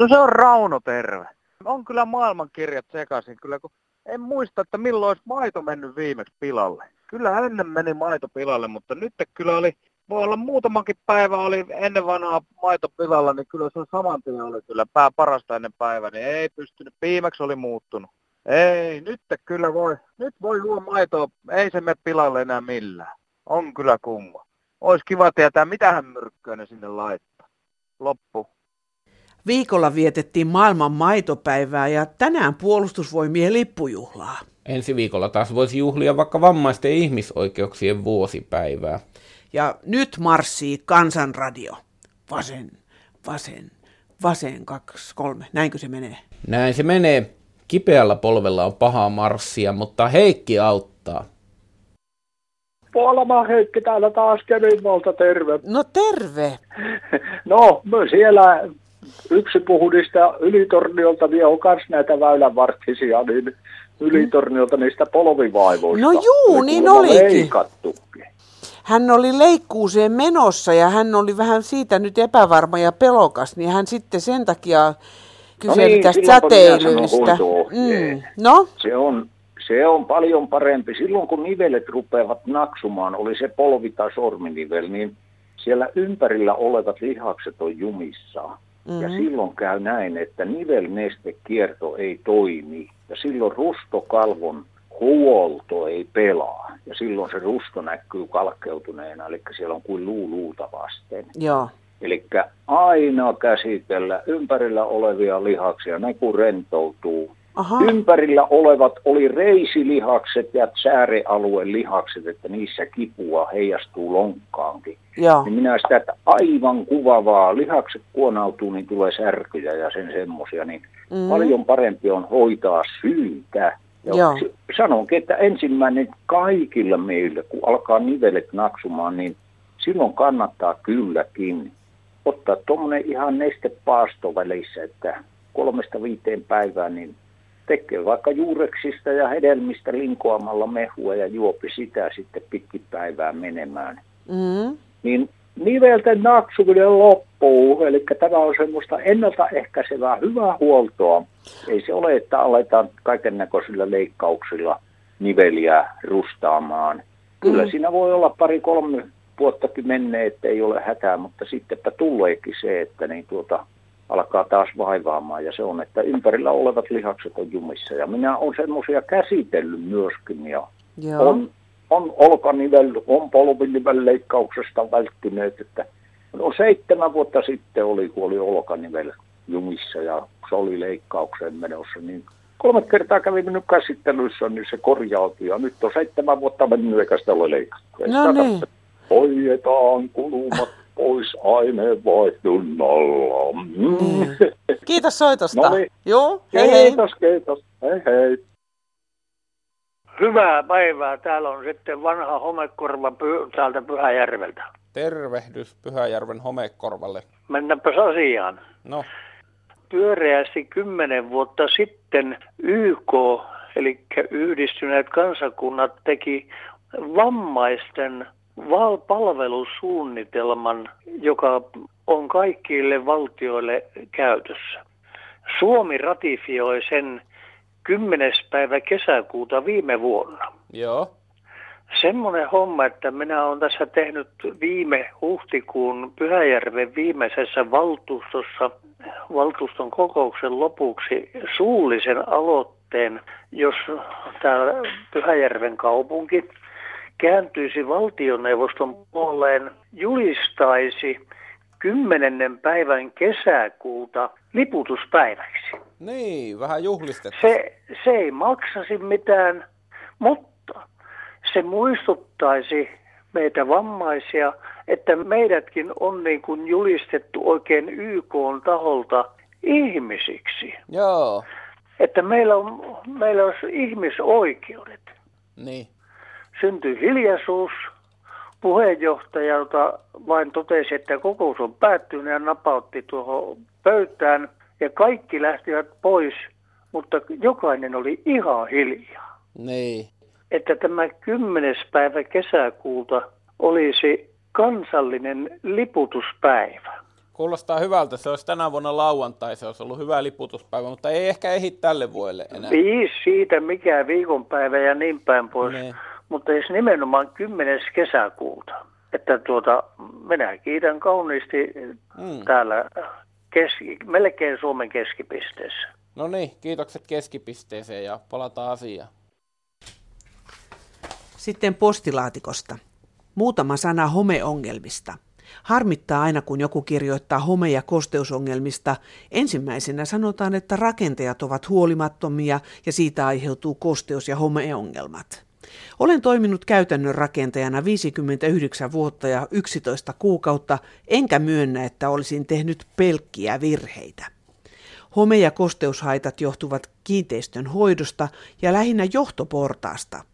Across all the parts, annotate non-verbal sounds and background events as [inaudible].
No se on Rauno terve. On kyllä maailmankirjat sekaisin kyllä, kun en muista, että milloin olisi maito mennyt viimeksi pilalle. Kyllä ennen meni maito pilalle, mutta nyt kyllä oli, voi olla muutamakin päivä oli ennen vanhaa maito pilalla, niin kyllä se saman tien oli kyllä pää parasta ennen päivää, niin ei pystynyt, viimeksi oli muuttunut. Ei, nyt kyllä voi, nyt voi juo maitoa, ei se mene pilalle enää millään. On kyllä kumma. Olisi kiva tietää, mitä hän myrkkyä ne sinne laittaa. Loppu. Viikolla vietettiin maailman maitopäivää ja tänään puolustusvoimien lippujuhlaa. Ensi viikolla taas voisi juhlia vaikka vammaisten ihmisoikeuksien vuosipäivää. Ja nyt marssii Kansanradio. Vasen, vasen, vasen, kaksi, kolme. Näinkö se menee? Näin se menee. Kipeällä polvella on pahaa marssia, mutta Heikki auttaa. Puolama Heikki täällä taas Kevinvolta, terve. No terve. [laughs] No, siellä yksi puhudista Ylitorniolta vie on kans näitä väylänvartisia, niin Ylitorniolta niistä polvivaivoista. No juu, niin olikin. Leikattukin. Hän oli leikkuuseen menossa ja hän oli vähän siitä nyt epävarma ja pelokas, niin hän sitten sen takia kyseli no niin, tästä säteilystä. Mm. No? Se on, se on paljon parempi. Silloin kun nivelet rupeavat naksumaan, oli se polvi tai sorminivel, niin siellä ympärillä olevat lihakset on jumissa. Mm-hmm. Ja silloin käy näin, että nivelnestekierto ei toimi. Ja silloin rustokalvon huolto ei pelaa. Ja silloin se rusto näkyy kalkkeutuneena, eli siellä on kuin luu luuta vasten. Joo. Eli aina käsitellä ympärillä olevia lihaksia, ne kun rentoutuu. Aha. Ympärillä olevat oli reisilihakset ja säärealueen lihakset, että niissä kipua heijastuu lonkkaankin. Joo. Niin minä sitä, että aivan kuvavaa, lihakset kuonautuu, niin tulee särkyjä ja sen semmoisia, niin mm. paljon parempi on hoitaa syytä. Ja Joo. sanonkin, että ensimmäinen kaikilla meillä, kun alkaa nivelet naksumaan, niin silloin kannattaa kylläkin ottaa tuommoinen ihan nestepaasto välissä, että kolmesta viiteen päivään, niin tekee vaikka juureksista ja hedelmistä linkoamalla mehua ja juopi sitä sitten pitkipäivään menemään. Mm. Niin nivelten naksuminen loppuu, eli tämä on semmoista ennaltaehkäisevää hyvää huoltoa. Ei se ole, että aletaan kaiken näköisillä leikkauksilla niveliä rustaamaan. Kyllä mm. siinä voi olla pari kolme vuottakin menee, että ei ole hätää, mutta sittenpä tuleekin se, että niin tuota, alkaa taas vaivaamaan ja se on, että ympärillä olevat lihakset on jumissa. Ja minä olen semmoisia käsitellyt myöskin ja Joo. on, on olkanivel, on polvinivel leikkauksesta välttyneet, että no seitsemän vuotta sitten oli, kun oli olkanivel jumissa ja se oli leikkaukseen menossa, niin kolme kertaa kävin minun käsittelyssä, niin se korjautui ja nyt on seitsemän vuotta mennyt eikä sitä ole leikattu. No niin. Hoidetaan kulumat pois aineenvaihdunnalla. Mm. Niin. Kiitos soitosta. No niin. Joo, hei hei. Kiitos, kiitos. Hei hei. Hyvää päivää. Täällä on sitten vanha homekorva py- täältä Pyhäjärveltä. Tervehdys Pyhäjärven homekorvalle. Mennäänpäs asiaan. No, Pyöreästi kymmenen vuotta sitten YK, eli yhdistyneet kansakunnat, teki vammaisten val- palvelusuunnitelman, joka on kaikille valtioille käytössä. Suomi ratifioi sen 10. päivä kesäkuuta viime vuonna. joo. Semmoinen homma, että minä olen tässä tehnyt viime huhtikuun Pyhäjärven viimeisessä valtuustossa valtuuston kokouksen lopuksi suullisen aloitteen, jos tämä Pyhäjärven kaupunki kääntyisi valtioneuvoston puoleen, julistaisi 10. päivän kesäkuuta liputuspäiväksi. Niin, vähän juhlistetaan. Se, se ei maksasi mitään, mutta se muistuttaisi meitä vammaisia, että meidätkin on niin kuin julistettu oikein YK taholta ihmisiksi. Joo, Että meillä on, meillä on ihmisoikeudet. niin. Syntyi hiljaisuus. Puheenjohtajalta vain totesi, että kokous on päättynyt ja napautti tuohon pöytään. Ja kaikki lähtivät pois, mutta jokainen oli ihan hiljaa. Niin. että tämä 10. päivä kesäkuuta olisi kansallinen liputuspäivä. Kuulostaa hyvältä. Se olisi tänä vuonna lauantai, se olisi ollut hyvä liputuspäivä, mutta ei ehkä ehdi tälle vuodelle enää. Viisi siitä, mikä viikonpäivä ja niin päin pois. Ne. Mutta jos nimenomaan 10. kesäkuuta. Että tuota, minä kiitän kauniisti mm. täällä keski, melkein Suomen keskipisteessä. No niin, kiitokset keskipisteeseen ja palataan asiaan. Sitten postilaatikosta. Muutama sana homeongelmista. Harmittaa aina, kun joku kirjoittaa home- ja kosteusongelmista. Ensimmäisenä sanotaan, että rakentajat ovat huolimattomia ja siitä aiheutuu kosteus- ja homeongelmat. Olen toiminut käytännön rakentajana 59 vuotta ja 11 kuukautta, enkä myönnä, että olisin tehnyt pelkkiä virheitä. Home- ja kosteushaitat johtuvat kiinteistön hoidosta ja lähinnä johtoportaasta.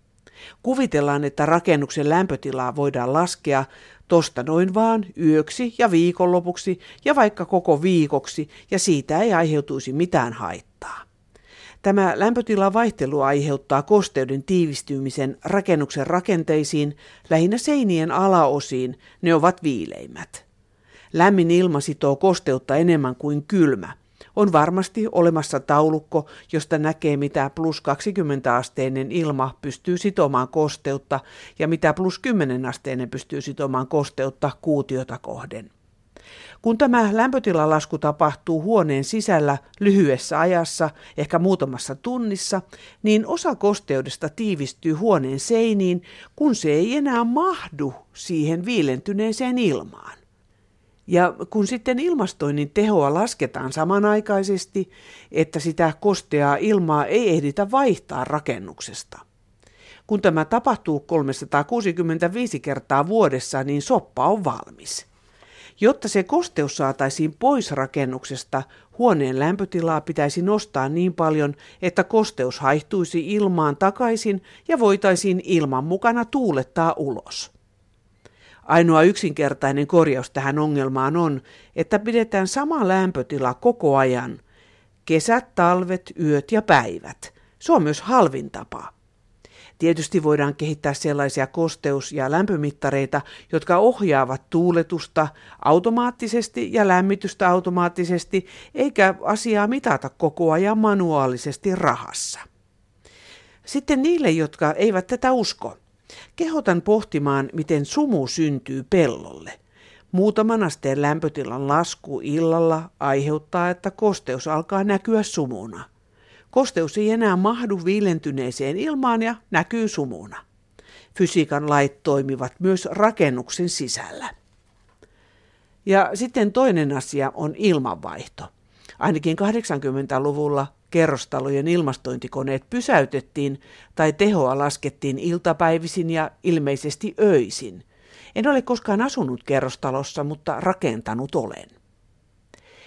Kuvitellaan, että rakennuksen lämpötilaa voidaan laskea tosta noin vaan yöksi ja viikonlopuksi ja vaikka koko viikoksi ja siitä ei aiheutuisi mitään haittaa. Tämä lämpötilan vaihtelu aiheuttaa kosteuden tiivistymisen rakennuksen rakenteisiin, lähinnä seinien alaosiin, ne ovat viileimmät. Lämmin ilma sitoo kosteutta enemmän kuin kylmä – on varmasti olemassa taulukko, josta näkee mitä plus 20 asteinen ilma pystyy sitomaan kosteutta ja mitä plus 10 asteinen pystyy sitomaan kosteutta kuutiota kohden. Kun tämä lämpötilalasku tapahtuu huoneen sisällä lyhyessä ajassa, ehkä muutamassa tunnissa, niin osa kosteudesta tiivistyy huoneen seiniin, kun se ei enää mahdu siihen viilentyneeseen ilmaan. Ja kun sitten ilmastoinnin tehoa lasketaan samanaikaisesti, että sitä kosteaa ilmaa ei ehditä vaihtaa rakennuksesta. Kun tämä tapahtuu 365 kertaa vuodessa, niin soppa on valmis. Jotta se kosteus saataisiin pois rakennuksesta, huoneen lämpötilaa pitäisi nostaa niin paljon, että kosteus haihtuisi ilmaan takaisin ja voitaisiin ilman mukana tuulettaa ulos. Ainoa yksinkertainen korjaus tähän ongelmaan on, että pidetään sama lämpötila koko ajan. Kesät, talvet, yöt ja päivät. Se on myös halvin tapa. Tietysti voidaan kehittää sellaisia kosteus- ja lämpömittareita, jotka ohjaavat tuuletusta automaattisesti ja lämmitystä automaattisesti, eikä asiaa mitata koko ajan manuaalisesti rahassa. Sitten niille, jotka eivät tätä usko – Kehotan pohtimaan, miten sumu syntyy pellolle. Muutaman asteen lämpötilan lasku illalla aiheuttaa, että kosteus alkaa näkyä sumuna. Kosteus ei enää mahdu viilentyneeseen ilmaan ja näkyy sumuna. Fysiikan lait toimivat myös rakennuksen sisällä. Ja sitten toinen asia on ilmanvaihto. Ainakin 80-luvulla kerrostalojen ilmastointikoneet pysäytettiin tai tehoa laskettiin iltapäivisin ja ilmeisesti öisin. En ole koskaan asunut kerrostalossa, mutta rakentanut olen.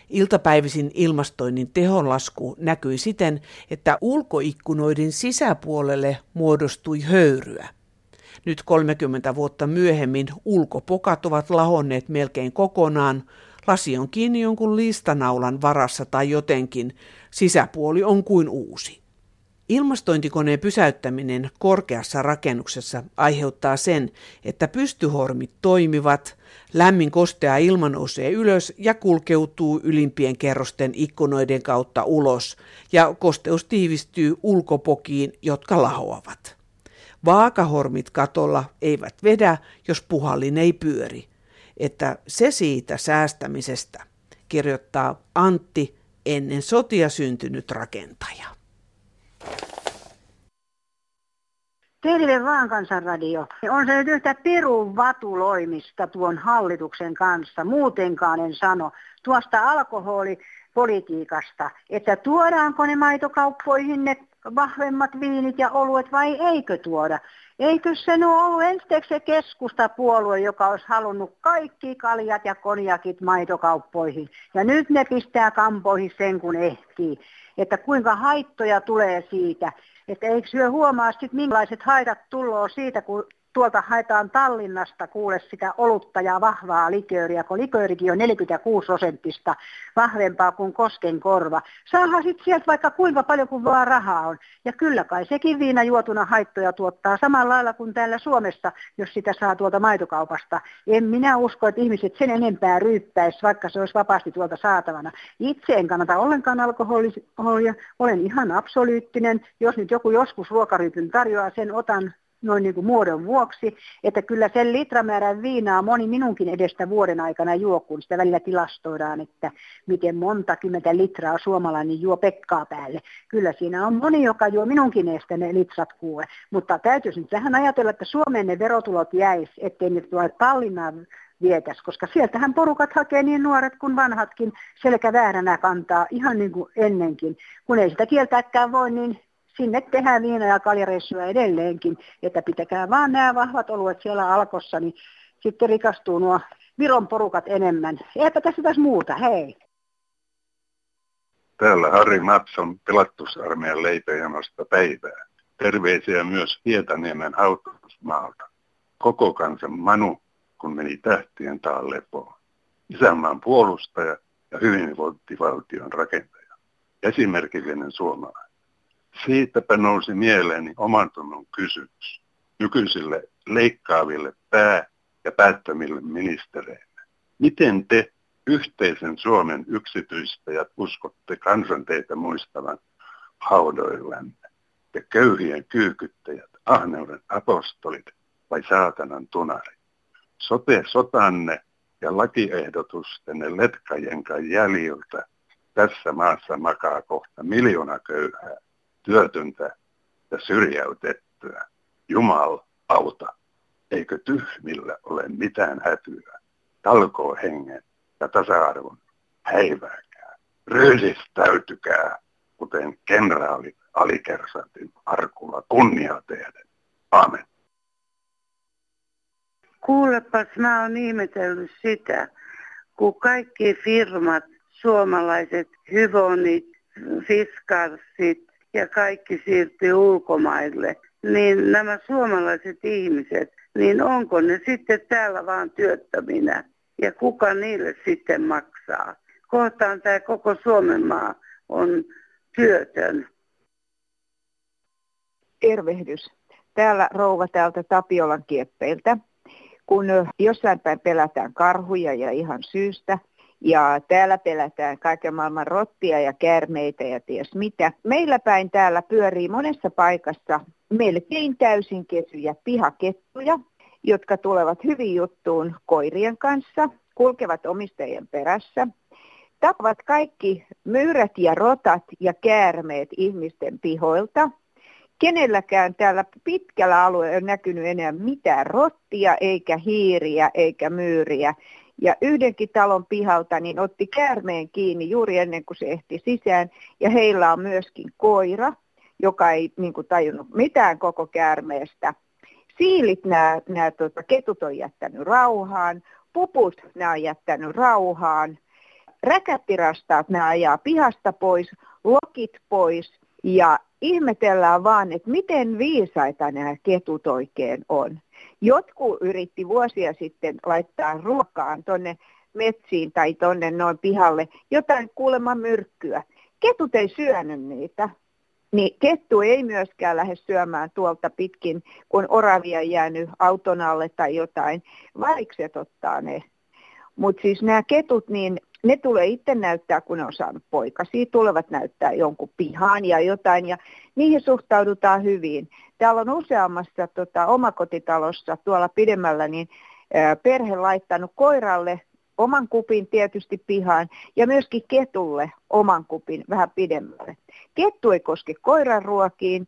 Iltapäivisin ilmastoinnin tehonlasku näkyi siten, että ulkoikkunoiden sisäpuolelle muodostui höyryä. Nyt 30 vuotta myöhemmin ulkopokat ovat lahonneet melkein kokonaan, lasi on kiinni jonkun listanaulan varassa tai jotenkin, sisäpuoli on kuin uusi. Ilmastointikoneen pysäyttäminen korkeassa rakennuksessa aiheuttaa sen, että pystyhormit toimivat, lämmin kostea ilma nousee ylös ja kulkeutuu ylimpien kerrosten ikkunoiden kautta ulos, ja kosteus tiivistyy ulkopokiin, jotka lahoavat. Vaakahormit katolla eivät vedä, jos puhallin ei pyöri. Että se siitä säästämisestä, kirjoittaa Antti ennen sotia syntynyt rakentaja. Terve vaan kansanradio. On se nyt yhtä pirun vatuloimista tuon hallituksen kanssa. Muutenkaan en sano. Tuosta alkoholipolitiikasta, että tuodaanko ne maitokauppoihin ne vahvemmat viinit ja oluet vai eikö tuoda. Eikö se ole ollut ensiksi se keskustapuolue, joka olisi halunnut kaikki kaljat ja konjakit maitokauppoihin. Ja nyt ne pistää kampoihin sen kun ehtii. Että kuinka haittoja tulee siitä. Että eikö syö huomaa sitten millaiset haitat tulloo siitä, kun tuolta haetaan Tallinnasta kuule sitä olutta ja vahvaa likööriä, kun liköörikin on 46 prosenttista vahvempaa kuin kosken korva. Saahan sitten sieltä vaikka kuinka paljon kuin vaan rahaa on. Ja kyllä kai sekin viina juotuna haittoja tuottaa samalla lailla kuin täällä Suomessa, jos sitä saa tuolta maitokaupasta. En minä usko, että ihmiset sen enempää ryyppäisi, vaikka se olisi vapaasti tuolta saatavana. Itse en kannata ollenkaan alkoholia, olen ihan absolyyttinen. Jos nyt joku joskus ruokaryypyn tarjoaa, sen otan noin niin kuin muodon vuoksi, että kyllä sen litramäärän viinaa moni minunkin edestä vuoden aikana juo, kun sitä välillä tilastoidaan, että miten monta kymmentä litraa suomalainen juo pekkaa päälle. Kyllä siinä on moni, joka juo minunkin edestä ne litrat kuue, mutta täytyisi nyt vähän ajatella, että Suomeen ne verotulot jäisi, ettei ne tule Tallinnaan vietäisi, koska sieltähän porukat hakee niin nuoret kuin vanhatkin selkä vääränä kantaa ihan niin kuin ennenkin. Kun ei sitä kieltääkään voi, niin sinne tehdään viina- ja kaljareissuja edelleenkin, että pitäkää vaan nämä vahvat oluet siellä alkossa, niin sitten rikastuu nuo Viron porukat enemmän. Eipä tässä taas muuta, hei. Täällä Harri Matson pelattusarmeijan leipäjanosta päivää. Terveisiä myös Hietaniemen hautusmaalta. Koko kansan Manu, kun meni tähtien taan lepoon. Isänmaan puolustaja ja hyvinvointivaltion rakentaja. Esimerkillinen suomalainen. Siitäpä nousi mieleeni oman tunnon kysymys nykyisille leikkaaville pää- ja päättämille ministereille. Miten te yhteisen Suomen yksityistäjät uskotte kansan teitä muistavan haudoillanne? Te köyhien kyykyttäjät, ahneuden apostolit vai saatanan tunari? Sote sotanne ja lakiehdotusten letkajen jäljiltä tässä maassa makaa kohta miljoona köyhää työtöntä ja syrjäytettyä. Jumal auta, eikö tyhmillä ole mitään hätyä, talkoo hengen ja tasa-arvon häivääkää. Ryhdistäytykää, kuten kenraali alikersantin arkulla kunnia tehden. Amen. Kuulepas, mä oon ihmetellyt sitä, kun kaikki firmat, suomalaiset hyvonit, fiskarsit, ja kaikki siirtyy ulkomaille, niin nämä suomalaiset ihmiset, niin onko ne sitten täällä vaan työttöminä ja kuka niille sitten maksaa? Kohtaan tämä koko Suomen maa on työtön. Tervehdys. Täällä rouva täältä Tapiolan kieppeiltä. Kun jossain päin pelätään karhuja ja ihan syystä, ja täällä pelätään kaiken maailman rottia ja käärmeitä ja ties mitä. Meillä päin täällä pyörii monessa paikassa melkein täysin kesyjä pihakettuja, jotka tulevat hyvin juttuun koirien kanssa, kulkevat omistajien perässä, tapavat kaikki myyrät ja rotat ja käärmeet ihmisten pihoilta. Kenelläkään täällä pitkällä alueella ei näkynyt enää mitään rottia, eikä hiiriä, eikä myyriä. Ja yhdenkin talon pihalta niin otti käärmeen kiinni juuri ennen kuin se ehti sisään. Ja heillä on myöskin koira, joka ei niin kuin, tajunnut mitään koko käärmeestä. Siilit nämä, nämä tota, ketut on jättänyt rauhaan, puput nämä on jättänyt rauhaan, räkättirastaat nämä ajaa pihasta pois, lokit pois ja ihmetellään vaan, että miten viisaita nämä ketut oikein on. Jotkut yritti vuosia sitten laittaa ruokaan tonne metsiin tai tonne noin pihalle jotain kuulemma myrkkyä. Ketut ei syönyt niitä. Niin kettu ei myöskään lähde syömään tuolta pitkin, kun oravia jäänyt auton alle tai jotain. Varikset ottaa ne. Mutta siis nämä ketut, niin ne tulee itse näyttää, kun ne on saanut poikasia, tulevat näyttää jonkun pihaan ja jotain, ja niihin suhtaudutaan hyvin. Täällä on useammassa tota, omakotitalossa tuolla pidemmällä niin ää, perhe laittanut koiralle oman kupin tietysti pihaan ja myöskin ketulle oman kupin vähän pidemmälle. Kettu ei koske koiran ruokiin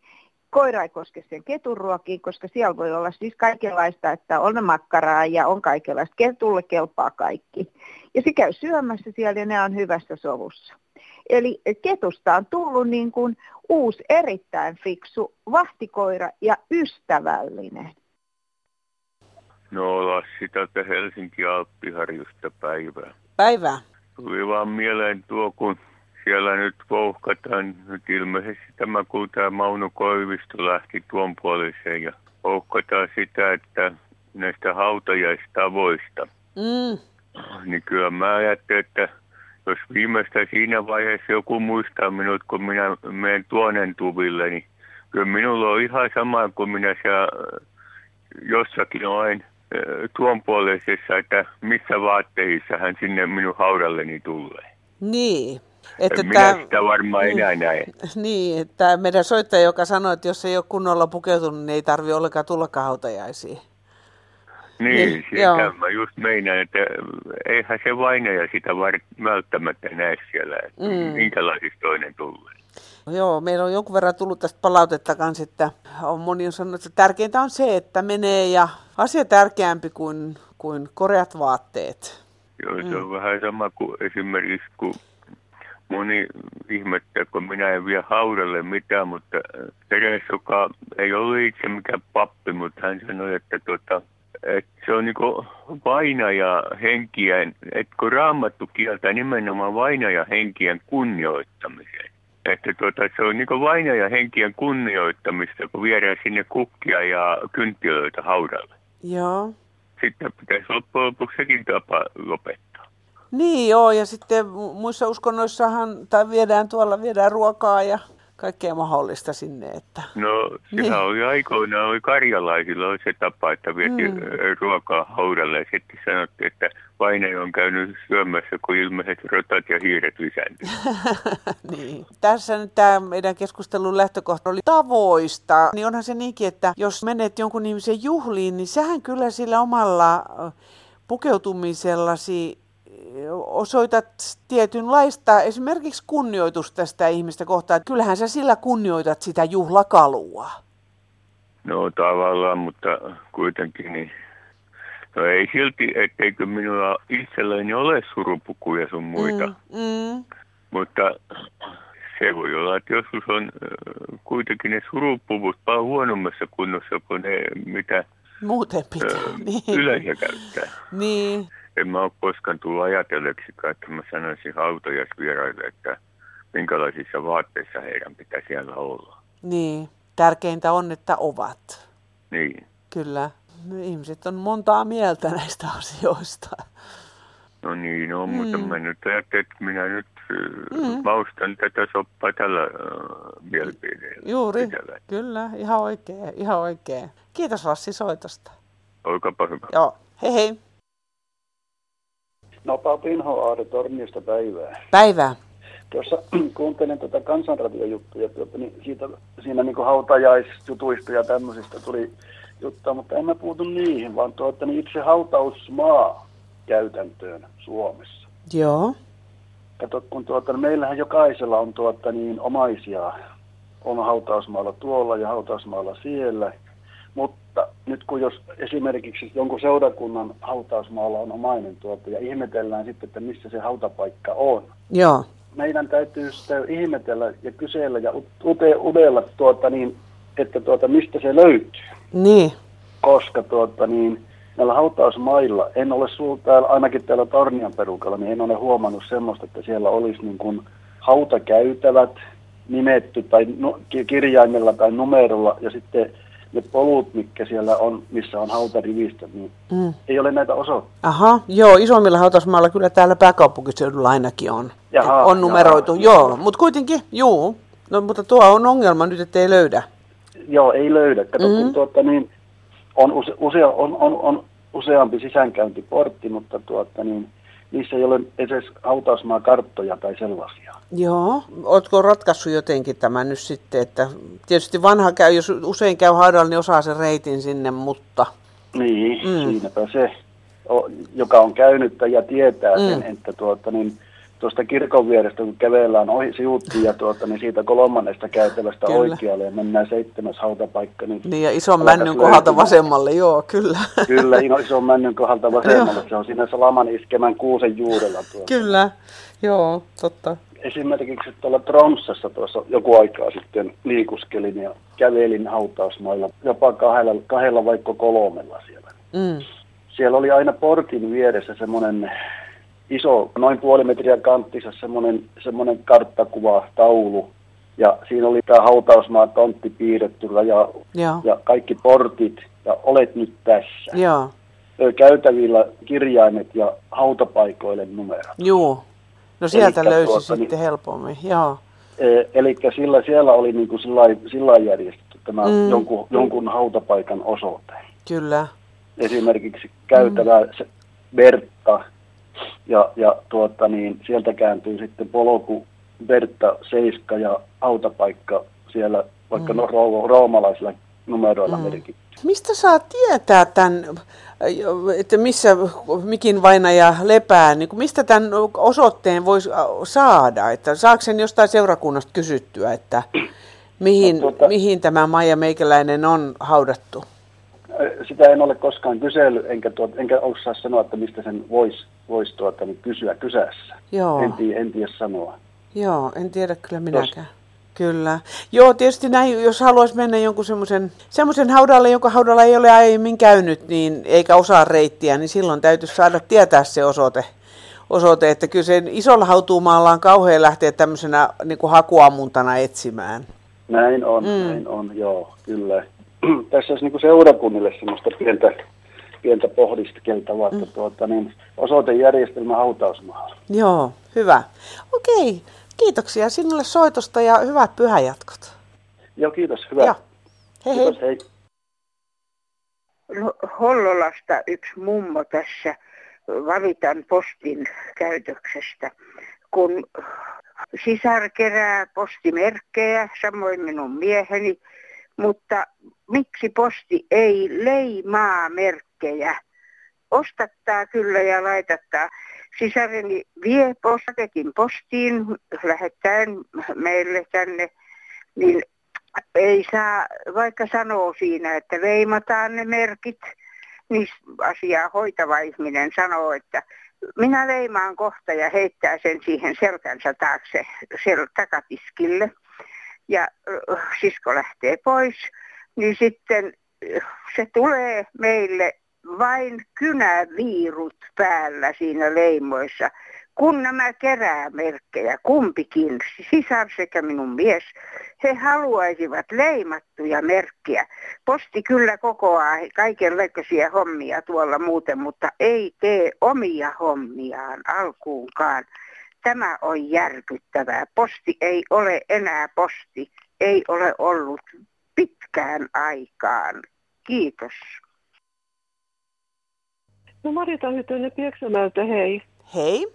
koira ei koske sen ketun ruokiin, koska siellä voi olla siis kaikenlaista, että on makkaraa ja on kaikenlaista. Ketulle kelpaa kaikki. Ja se käy syömässä siellä ja ne on hyvässä sovussa. Eli ketusta on tullut niin kuin uusi erittäin fiksu vahtikoira ja ystävällinen. No Lassi tätä Helsinki Alppiharjusta päivää. Päivää. Tuli vaan mieleen tuo, kun siellä nyt vouhkataan nyt ilmeisesti tämä, kun tämä Mauno Koivisto lähti tuon puoliseen ja ohkataan sitä, että näistä hautajaistavoista. Mm. Niin kyllä mä ajattelin, että jos viimeistä siinä vaiheessa joku muistaa minut, kun minä menen tuonen tuville, niin kyllä minulla on ihan sama kuin minä siellä jossakin olen tuon puoleisessa, että missä vaatteissa hän sinne minun haudalleni tulee. Niin. Että Minä tämä, sitä varmaan niin, enää näe. [laughs] Niin, että meidän soittaja, joka sanoi, että jos ei ole kunnolla pukeutunut, niin ei tarvitse ollenkaan tullakaan hautajaisiin. Niin, niin sitä mä just meinaan, että eihän se vainaja sitä välttämättä näe siellä, että mm. minkälaisista toinen tulee. Joo, meillä on jonkun verran tullut tästä palautetta kanssa, että on moni on sanonut, että tärkeintä on se, että menee ja asia tärkeämpi kuin, kuin koreat vaatteet. Joo, se on mm. vähän sama kuin esimerkiksi, kun moni ihmettää, kun minä en vie haudalle mitään, mutta Teres, joka ei ollut itse mikään pappi, mutta hän sanoi, että, tuota, että se on niin vainaja henkien, että kun raamattu kieltää nimenomaan vainaja henkien kunnioittamisen. Että tuota, se on niin vainaja henkien kunnioittamista, kun viedään sinne kukkia ja kynttilöitä haudalle. Joo. Sitten pitäisi loppujen lopuksi sekin tapa lopettaa. Niin joo, ja sitten muissa uskonnoissahan, tai viedään tuolla, viedään ruokaa ja kaikkea mahdollista sinne. Että. No sehän niin. oli aikoinaan, oli karjalaisilla oli se tapa, että vietiin mm. ruokaa haudalle ja sitten sanottiin, että Vainaja on käynyt syömässä, kun ilmeiset rotat ja hiiret lisääntyvät. [laughs] niin. Tässä nyt tämä meidän keskustelun lähtökohta oli tavoista. Niin onhan se niinkin, että jos menet jonkun ihmisen juhliin, niin sähän kyllä sillä omalla pukeutumisellasi osoitat tietynlaista esimerkiksi kunnioitusta tästä ihmistä kohtaan. Kyllähän sä sillä kunnioitat sitä juhlakalua. No tavallaan, mutta kuitenkin niin. No ei silti, etteikö minulla itselläni ole surupukuja sun muita. Mm, mm. Mutta se voi olla, että joskus on kuitenkin ne surupuvut paljon huonommassa kunnossa kuin ne, mitä Muuten pitää, niin. yleisö käyttää. Niin en mä ole koskaan tullut ajatelleeksi, että mä sanoisin hautajaisvieraille, että minkälaisissa vaatteissa heidän pitää siellä olla. Niin, tärkeintä on, että ovat. Niin. Kyllä, ihmiset on montaa mieltä näistä asioista. No niin, no, mm. mutta mä nyt ajattelin, että minä nyt mm. maustan tätä soppaa tällä uh, mielipiteellä. Juuri, pitävä. kyllä, ihan oikein, ihan oikein. Kiitos Lassi soitosta. Olkaapa hyvä. Joo, hei hei. No Pinho Aade Torniosta päivää. Päivää. Tuossa [clears throat] kuuntelin tuota kansanradiojuttuja, tuota, niin siitä, siinä niin hautajaisjutuista ja tämmöisistä tuli juttua, mutta en mä puutu niihin, vaan tuota, niin itse hautausmaa käytäntöön Suomessa. Joo. Kato, kun tuota, meillähän jokaisella on tuota, niin omaisia, on hautausmaalla tuolla ja hautausmaalla siellä, mutta nyt kun jos esimerkiksi jonkun seurakunnan hautausmaalla on omainen tuota ja ihmetellään sitten, että missä se hautapaikka on. Joo. Meidän täytyy sitä ihmetellä ja kysellä ja ute, udella tuota niin, että tuota, mistä se löytyy. Niin. Koska tuota niin, näillä hautausmailla, en ole sul, täällä, ainakin täällä Tornian perukalla, niin en ole huomannut semmoista, että siellä olisi niin kuin hautakäytävät nimetty tai no, kirjaimella tai numerolla ja sitten ne polut, mitkä siellä on, missä on hautarivistä, niin mm. ei ole näitä osoittaa. Aha, joo, isommilla hautausmailla kyllä täällä pääkaupunkiseudulla ainakin on. Jaha, on numeroitu, jaha, joo, mutta kuitenkin, joo. No, mutta tuo on ongelma nyt, että ei löydä. Joo, ei löydä. Kato, mm-hmm. kun tuota, niin, on, use, usea, on, on, on useampi sisäänkäyntiportti, mutta tuota, niin, niissä ei ole edes hautausmaakarttoja tai sellaisia. Joo. Oletko ratkaissut jotenkin tämän nyt sitten, että tietysti vanha käy, jos usein käy haudalla, niin osaa sen reitin sinne, mutta... Niin, mm. siinäpä se, joka on käynyt ja tietää mm. sen, että tuota, niin, tuosta kirkon vierestä, kun kävellään ohi siutti ja tuota, niin siitä kolmannesta käytävästä kyllä. oikealle ja mennään seitsemäs hautapaikka. Niin, niin ja ison männyn kohdalta vasemmalle, joo, kyllä. Kyllä, ison männyn kohdalta vasemmalle, se on siinä Salaman iskemän kuusen juurella. Tuota. Kyllä, joo, totta. Esimerkiksi tuolla Tromsassa tuossa joku aikaa sitten liikuskelin ja kävelin hautausmailla jopa kahdella, kahdella vaikka kolmella siellä. Mm. Siellä oli aina portin vieressä semmoinen iso, noin puoli metriä kanttissa semmoinen, semmoinen karttakuva, taulu. Ja siinä oli tämä hautausmaa tontti piirretty ja, ja kaikki portit ja olet nyt tässä. Joo. Käytävillä kirjaimet ja hautapaikoille numerot. Joo. No sieltä Elikkä löysi tuota, sitten niin, helpommin, joo. E, eli sillä, siellä oli niin kuin sillä, sillä järjestetty tämä mm. jonkun, jonkun hautapaikan osoite. Kyllä. Esimerkiksi käytävä mm. Bertta ja, ja tuota, niin, sieltä kääntyy sitten polku Bertta Seiska ja hautapaikka siellä vaikka mm. no, roomalaisilla numeroilla mm. merkitty. Mistä saa tietää tämän, että missä mikin vainaja lepää, niin mistä tämän osoitteen voisi saada? Että saako sen jostain seurakunnasta kysyttyä, että mihin, no, tuota, mihin tämä Maija Meikäläinen on haudattu? Sitä en ole koskaan kysellyt, enkä, tuot, enkä osaa sanoa, että mistä sen voisi vois tuota, niin kysyä kyseessä. Joo. En, tiedä, en tiedä sanoa. Joo, en tiedä kyllä minäkään. Tos, Kyllä. Joo, tietysti näin, jos haluaisi mennä jonkun semmoisen, semmoisen haudalle, jonka haudalla ei ole aiemmin käynyt, niin eikä osaa reittiä, niin silloin täytyisi saada tietää se osoite. osoite että kyllä sen isolla hautuumaalla on kauhean lähteä tämmöisenä niin kuin hakuamuntana etsimään. Näin on, mm. näin on, joo, kyllä. [clears throat] Tässä olisi niin kuin seurakunnille semmoista pientä, pientä pohdiskeltavaa, mm. tuota, niin osoitejärjestelmä hautausmaalla. Joo, hyvä. Okei. Kiitoksia sinulle soitosta ja hyvät pyhäjatkot. Joo, kiitos. Hyvä. Joo. Hei kiitos, hei. No, Hollolasta yksi mummo tässä valitan postin käytöksestä. Kun sisar kerää postimerkkejä, samoin minun mieheni, mutta miksi posti ei leimaa merkkejä? Ostattaa kyllä ja laitattaa sisareni vie paketin postiin lähettäen meille tänne, niin ei saa, vaikka sanoo siinä, että veimataan ne merkit, niin asiaa hoitava ihminen sanoo, että minä leimaan kohta ja heittää sen siihen selkänsä taakse sel- takatiskille. Ja sisko lähtee pois, niin sitten se tulee meille vain kynäviirut päällä siinä leimoissa. Kun nämä kerää merkkejä, kumpikin, sisar sekä minun mies, he haluaisivat leimattuja merkkejä. Posti kyllä kokoaa kaikenlaisia hommia tuolla muuten, mutta ei tee omia hommiaan alkuunkaan. Tämä on järkyttävää. Posti ei ole enää posti. Ei ole ollut pitkään aikaan. Kiitos. No Marita Hytönen Pieksämäeltä, hei. Hei.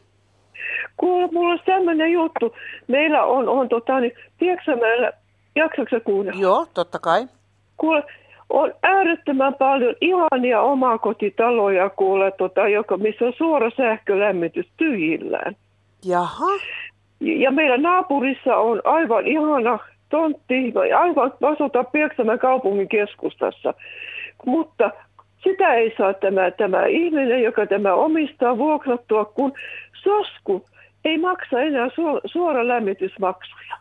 Kuule, mulla on tämmöinen juttu. Meillä on, on tota, niin Pieksämäellä, jaksaksa kuunnella? Joo, totta kai. Kuule, on äärettömän paljon ihania omakotitaloja, kuule, tota, joka, missä on suora sähkölämmitys tyhjillään. Jaha. Ja meillä naapurissa on aivan ihana tontti, aivan asutaan Pieksämän kaupungin keskustassa. Mutta sitä ei saa tämä, tämä ihminen, joka tämä omistaa vuokrattua, kun sosku ei maksa enää su, suora lämmitysmaksuja.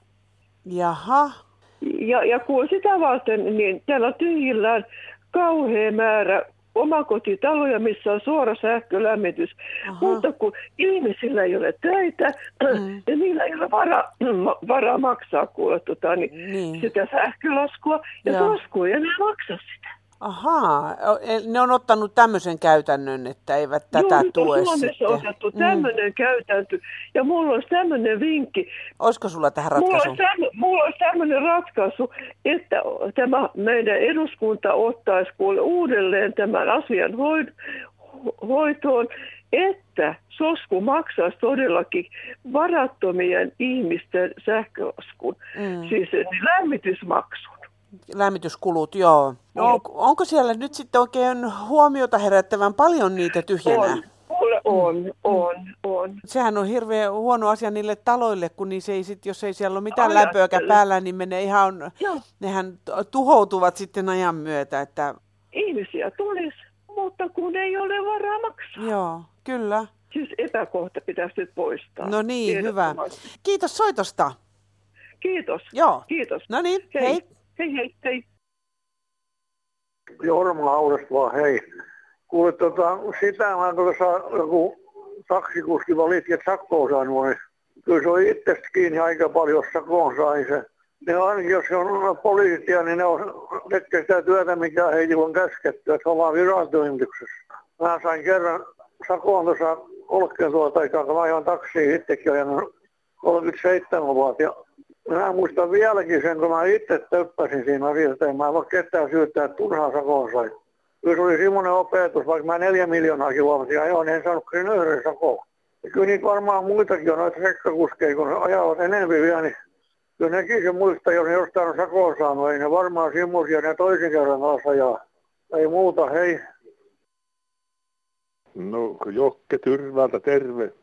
Jaha. Ja, ja kun sitä varten, niin täällä tyhjillään kauhea määrä omakotitaloja, missä on suora sähkölämmitys. Aha. Mutta kun ihmisillä ei ole töitä mm. ja niillä ei ole varaa, [clears throat] varaa maksaa kuule, tota, niin, niin. sitä sähkölaskua ja sosku ei enää maksa sitä. Ahaa, ne on ottanut tämmöisen käytännön, että eivät tätä Joo, tue on Suomessa sitten. otettu tämmöinen mm. käytäntö. Ja mulla olisi tämmöinen vinkki. Olisiko sulla tähän ratkaisu? Mulla olisi, mulla olisi tämmöinen ratkaisu, että tämä meidän eduskunta ottaisi kuule uudelleen tämän asian hoitoon, että sosku maksaisi todellakin varattomien ihmisten sähkölaskun, mm. siis lämmitysmaksun lämmityskulut, joo. No, on, onko siellä nyt sitten oikein huomiota herättävän paljon niitä tyhjänä? On. On, on, on. Sehän on hirveän huono asia niille taloille, kun niissä ei sit, jos ei siellä ole mitään lämpöäkään päällä, niin menee ihan, Joo. nehän tuhoutuvat sitten ajan myötä. Että... Ihmisiä tulisi, mutta kun ei ole varaa maksaa. Joo, kyllä. Siis epäkohta pitäisi nyt poistaa. No niin, hyvä. Kiitos soitosta. Kiitos. Joo. Kiitos. No niin, hei. hei. Hei hei, hei. Jorma Aurasta vaan, hei. Kuule, tota, sitä mä kun tuossa joku taksikuski valitti, että sakkoa saanut, niin kyllä se oli itsestä kiinni aika paljon, jos sakoon sain se ne ainakin jos on poliisia, niin ne on, tekee sitä työtä, mikä heillä on käsketty, että ollaan virantoimituksessa. Mä sain kerran sakoon tuossa Kolkkeen tuolta aikaa, kun mä ajoin taksiin itsekin ajan 37 vuotta. Ja minä muistan vieläkin sen, kun mä itse töppäsin siinä asiassa, en mä voi ketään syyttää, että turhaa sakoon sai. Kyllä se oli semmoinen opetus, vaikka mä neljä miljoonaa kilometriä ajoin, niin en saanut kyllä yhden sakoon. Ja kyllä niitä varmaan muitakin on noita rekkakuskeja, kun ajavat enemmän vielä, niin kyllä nekin se muistaa, jos ne jostain on sakoon saanut, ei ne varmaan semmoisia, ne toisen kerran taas ajaa. Ei muuta, hei. No, Jokke Tyrvältä terve.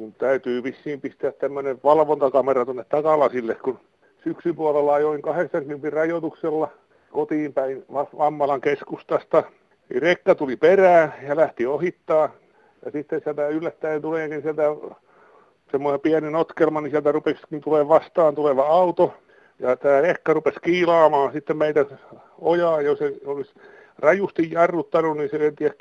Mun täytyy vissiin pistää tämmönen valvontakamera tuonne takalasille, kun syksyn puolella ajoin 80 rajoituksella kotiin päin Vammalan keskustasta. Rekka tuli perään ja lähti ohittaa. Ja sitten sieltä yllättäen tuleekin sieltä semmoinen pieni notkelma, niin sieltä rupesikin tulee vastaan tuleva auto. Ja tämä rekka rupesi kiilaamaan sitten meitä ojaa, jos se olisi rajusti jarruttanut, niin se en tiedä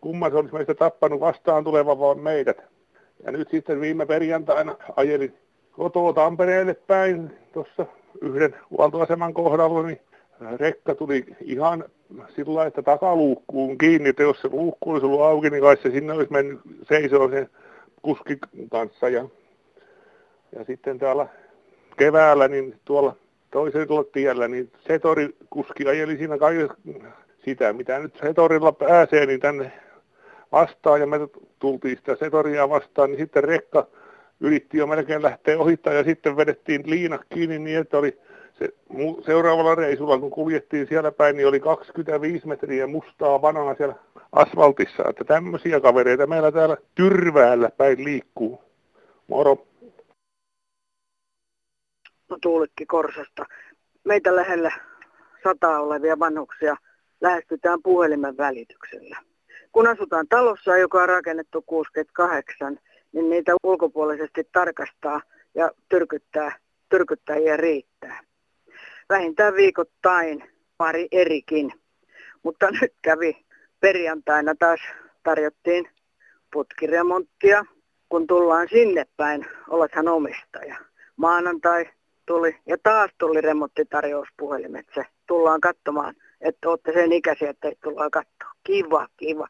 kumman se olisi meistä tappanut vastaan tuleva vaan meidät. Ja nyt sitten viime perjantaina ajelin kotoa Tampereelle päin tuossa yhden huoltoaseman kohdalla, niin rekka tuli ihan sillä lailla, että takaluukkuun kiinni, että jos se luukku olisi ollut auki, niin kai se sinne olisi mennyt seisoo sen kuskin kanssa. Ja, ja sitten täällä keväällä, niin tuolla toisella tiellä, niin Setori kuski ajeli siinä kai sitä, mitä nyt Setorilla pääsee, niin tänne vastaan ja me tultiin sitä Setoria vastaan, niin sitten rekka yritti jo melkein lähteä ohittaa ja sitten vedettiin liinat kiinni niin, että oli se, seuraavalla reisulla, kun kuljettiin siellä päin, niin oli 25 metriä mustaa vanaa siellä asfaltissa. Että tämmöisiä kavereita meillä täällä Tyrväällä päin liikkuu. Moro. No Tuulikki Korsasta. Meitä lähellä sataa olevia vanhuksia lähestytään puhelimen välityksellä. Kun asutaan talossa, joka on rakennettu 68, niin niitä ulkopuolisesti tarkastaa ja tyrkyttää, tyrkyttäjiä riittää. Vähintään viikoittain pari erikin. Mutta nyt kävi perjantaina taas tarjottiin putkiremonttia. Kun tullaan sinne päin, olethan omistaja. Maanantai tuli ja taas tuli remonttitarjous puhelimetse. Tullaan katsomaan, että olette sen ikäisiä, että tullaan katsoa. Kiva, kiva.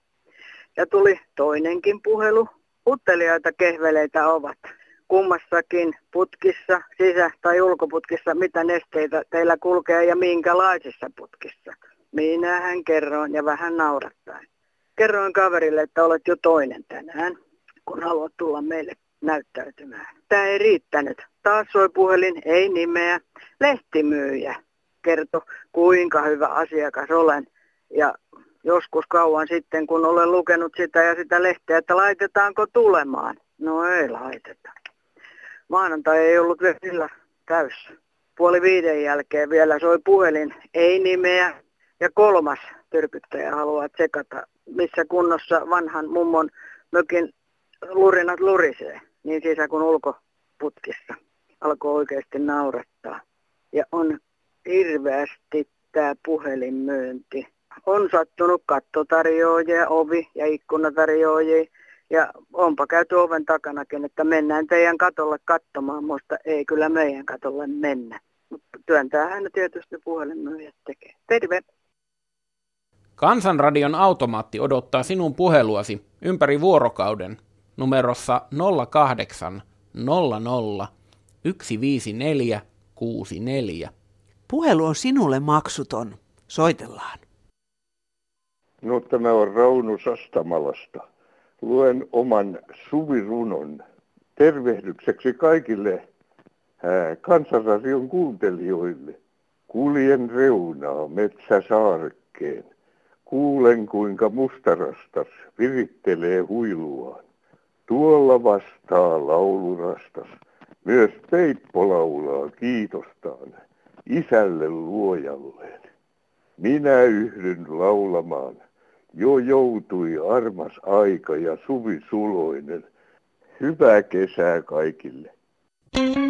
Ja tuli toinenkin puhelu. Uttelijoita kehveleitä ovat kummassakin putkissa, sisä- tai ulkoputkissa, mitä nesteitä teillä kulkee ja minkälaisissa putkissa. Minähän kerroin ja vähän naurattaen. Kerroin kaverille, että olet jo toinen tänään, kun haluat tulla meille näyttäytymään. Tämä ei riittänyt. Taas soi puhelin, ei nimeä, lehtimyyjä. Kerto, kuinka hyvä asiakas olen. Ja joskus kauan sitten, kun olen lukenut sitä ja sitä lehteä, että laitetaanko tulemaan. No ei laiteta. Maanantai ei ollut vielä täys. Puoli viiden jälkeen vielä soi puhelin, ei nimeä. Ja kolmas tyrkyttäjä haluaa tsekata, missä kunnossa vanhan mummon mökin lurinat lurisee, niin sisä kuin ulkoputkissa. Alkoi oikeasti naurattaa. Ja on hirveästi tämä puhelinmyynti on sattunut kattotarjoajia, ovi- ja ikkunatarjoajia. Ja onpa käyty oven takanakin, että mennään teidän katolle katsomaan, mutta ei kyllä meidän katolle mennä. Mutta työntää hän tietysti puhelinmyyjät tekee. Terve! Kansanradion automaatti odottaa sinun puheluasi ympäri vuorokauden numerossa 08 00 154 64. Puhelu on sinulle maksuton. Soitellaan. No tämä on Rauno Sastamalasta. Luen oman suvirunon tervehdykseksi kaikille kansanradion kuuntelijoille. Kuljen reunaa metsäsaarkkeen. Kuulen kuinka mustarastas virittelee huiluaan. Tuolla vastaa laulurastas. Myös Peippo laulaa kiitostaan isälle luojalleen. Minä yhdyn laulamaan jo joutui armas aika ja suvi suloinen. Hyvää kesää kaikille. you